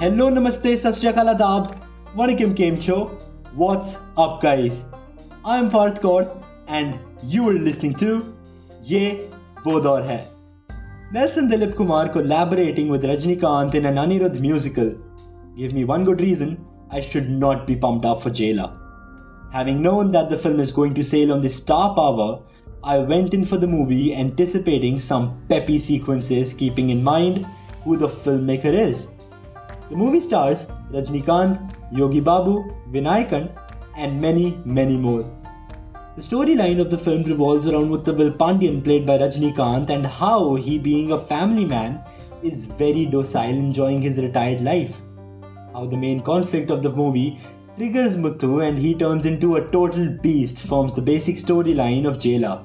Hello, namaste, sasyakal adab, vanakkam kemcho. What's up, guys? I'm Parth Kaur, and you are listening to Ye Wo Daur Hai. Nelson Dilip Kumar collaborating with Rajnikanth in an Anirudh musical gave me one good reason I should not be pumped up for Jailer. Having known that the film is going to sail on the star power, I went in for the movie anticipating some peppy sequences, keeping in mind who the filmmaker is. The movie stars Rajnikanth, Yogi Babu, Vinayakan, and many, many more. The storyline of the film revolves around Muthuvel Pandian, played by Rajnikanth, and how he, being a family man, is very docile, enjoying his retired life. How the main conflict of the movie triggers Muthu and he turns into a total beast forms the basic storyline of Jailer.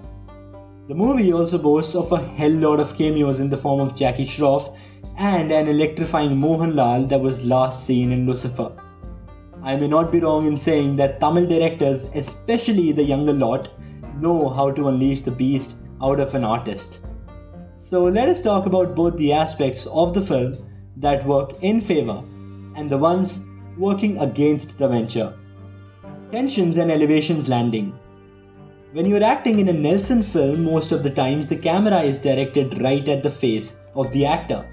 The movie also boasts of a hell lot of cameos in the form of Jackie Shroff and an electrifying Mohanlal that was last seen in Lucifer. I may not be wrong in saying that Tamil directors, especially the younger lot, know how to unleash the beast out of an artist. So let us talk about both the aspects of the film that work in favor and the ones working against the venture. Tensions and elevations landing. When you're acting in a Nelson film, most of the times the camera is directed right at the face of the actor.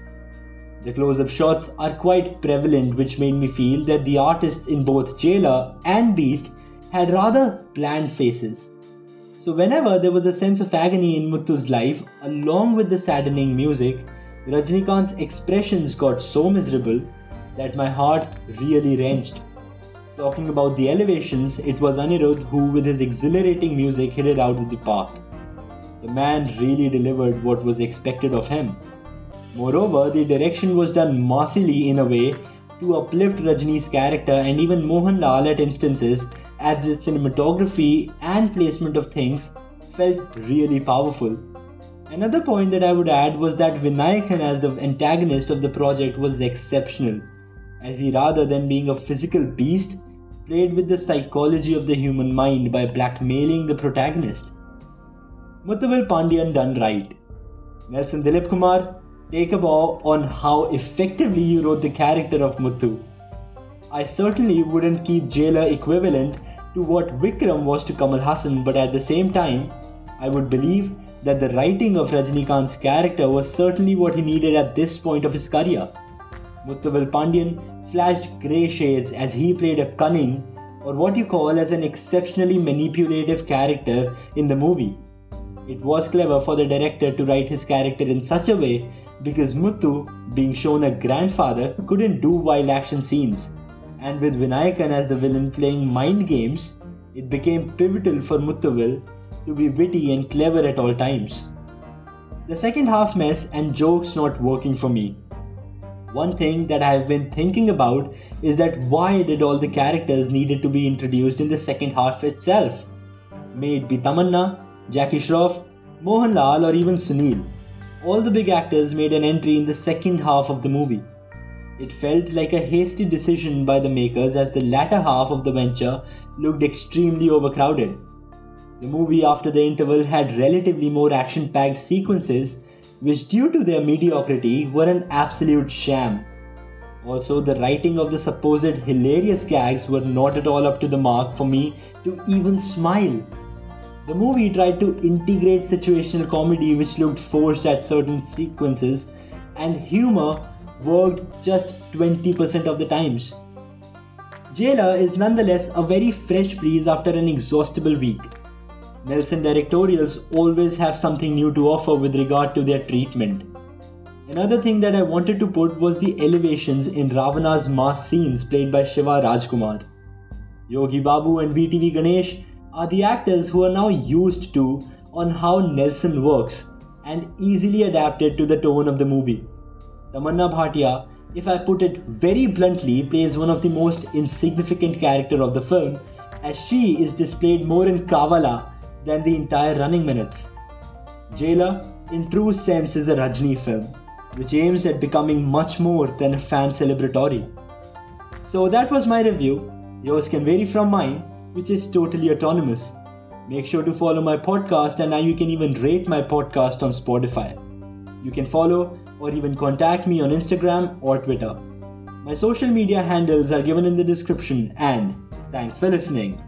The close up shots are quite prevalent, which made me feel that the artists in both Jailer and Beast had rather bland faces. So, whenever there was a sense of agony in Muthu's life, along with the saddening music, Rajnikanth's expressions got so miserable that my heart really wrenched. Talking about the elevations, it was Anirudh who, with his exhilarating music, hit it out of the park. The man really delivered what was expected of him. Moreover, the direction was done massively in a way to uplift Rajni's character and even Mohanlal at instances, as the cinematography and placement of things felt really powerful. Another point that I would add was that Vinayakan as the antagonist of the project was exceptional as he rather than being a physical beast, played with the psychology of the human mind by blackmailing the protagonist. Muthuvel Pandian done right. Nelson Dilip Kumar, take a bow on how effectively you wrote the character of Muthu. I certainly wouldn't keep Jailer equivalent to what Vikram was to Kamal Haasan, but at the same time, I would believe that the writing of Rajnikanth's character was certainly what he needed at this point of his career. Muthuvel Pandian flashed grey shades as he played a cunning, or what you call as an exceptionally manipulative character in the movie. It was clever for the director to write his character in such a way because Muthu, being shown a grandfather, couldn't do wild action scenes. And with Vinayakan as the villain playing mind games, it became pivotal for Muthuvel to be witty and clever at all times. The second half mess and jokes not working for me. One thing that I've been thinking about is that why did all the characters needed to be introduced in the second half itself? May it be Tamanna, Jackie Shroff, Mohanlal or even Sunil. All the big actors made an entry in the second half of the movie. It felt like a hasty decision by the makers as the latter half of the venture looked extremely overcrowded. The movie after the interval had relatively more action packed sequences which, due to their mediocrity, were an absolute sham. Also, the writing of the supposed hilarious gags were not at all up to the mark for me to even smile. The movie tried to integrate situational comedy which looked forced at certain sequences, and humor worked just 20% of the times. Jailer is nonetheless a very fresh breeze after an exhaustible week. Nelson directorials always have something new to offer with regard to their treatment. Another thing that I wanted to put was the elevations in Ravana's mass scenes played by Shiva Rajkumar. Yogi Babu and VTV Ganesh are the actors who are now used to on how Nelson works and easily adapted to the tone of the movie. Tamanna Bhatia, if I put it very bluntly, plays one of the most insignificant character of the film as she is displayed more in Kavala than the entire running minutes. Jailer, in true sense, is a Rajni film, which aims at becoming much more than a fan celebratory. So that was my review. Yours can vary from mine, which is totally autonomous. Make sure to follow my podcast, and now you can even rate my podcast on Spotify. You can follow or even contact me on Instagram or Twitter. My social media handles are given in the description and thanks for listening.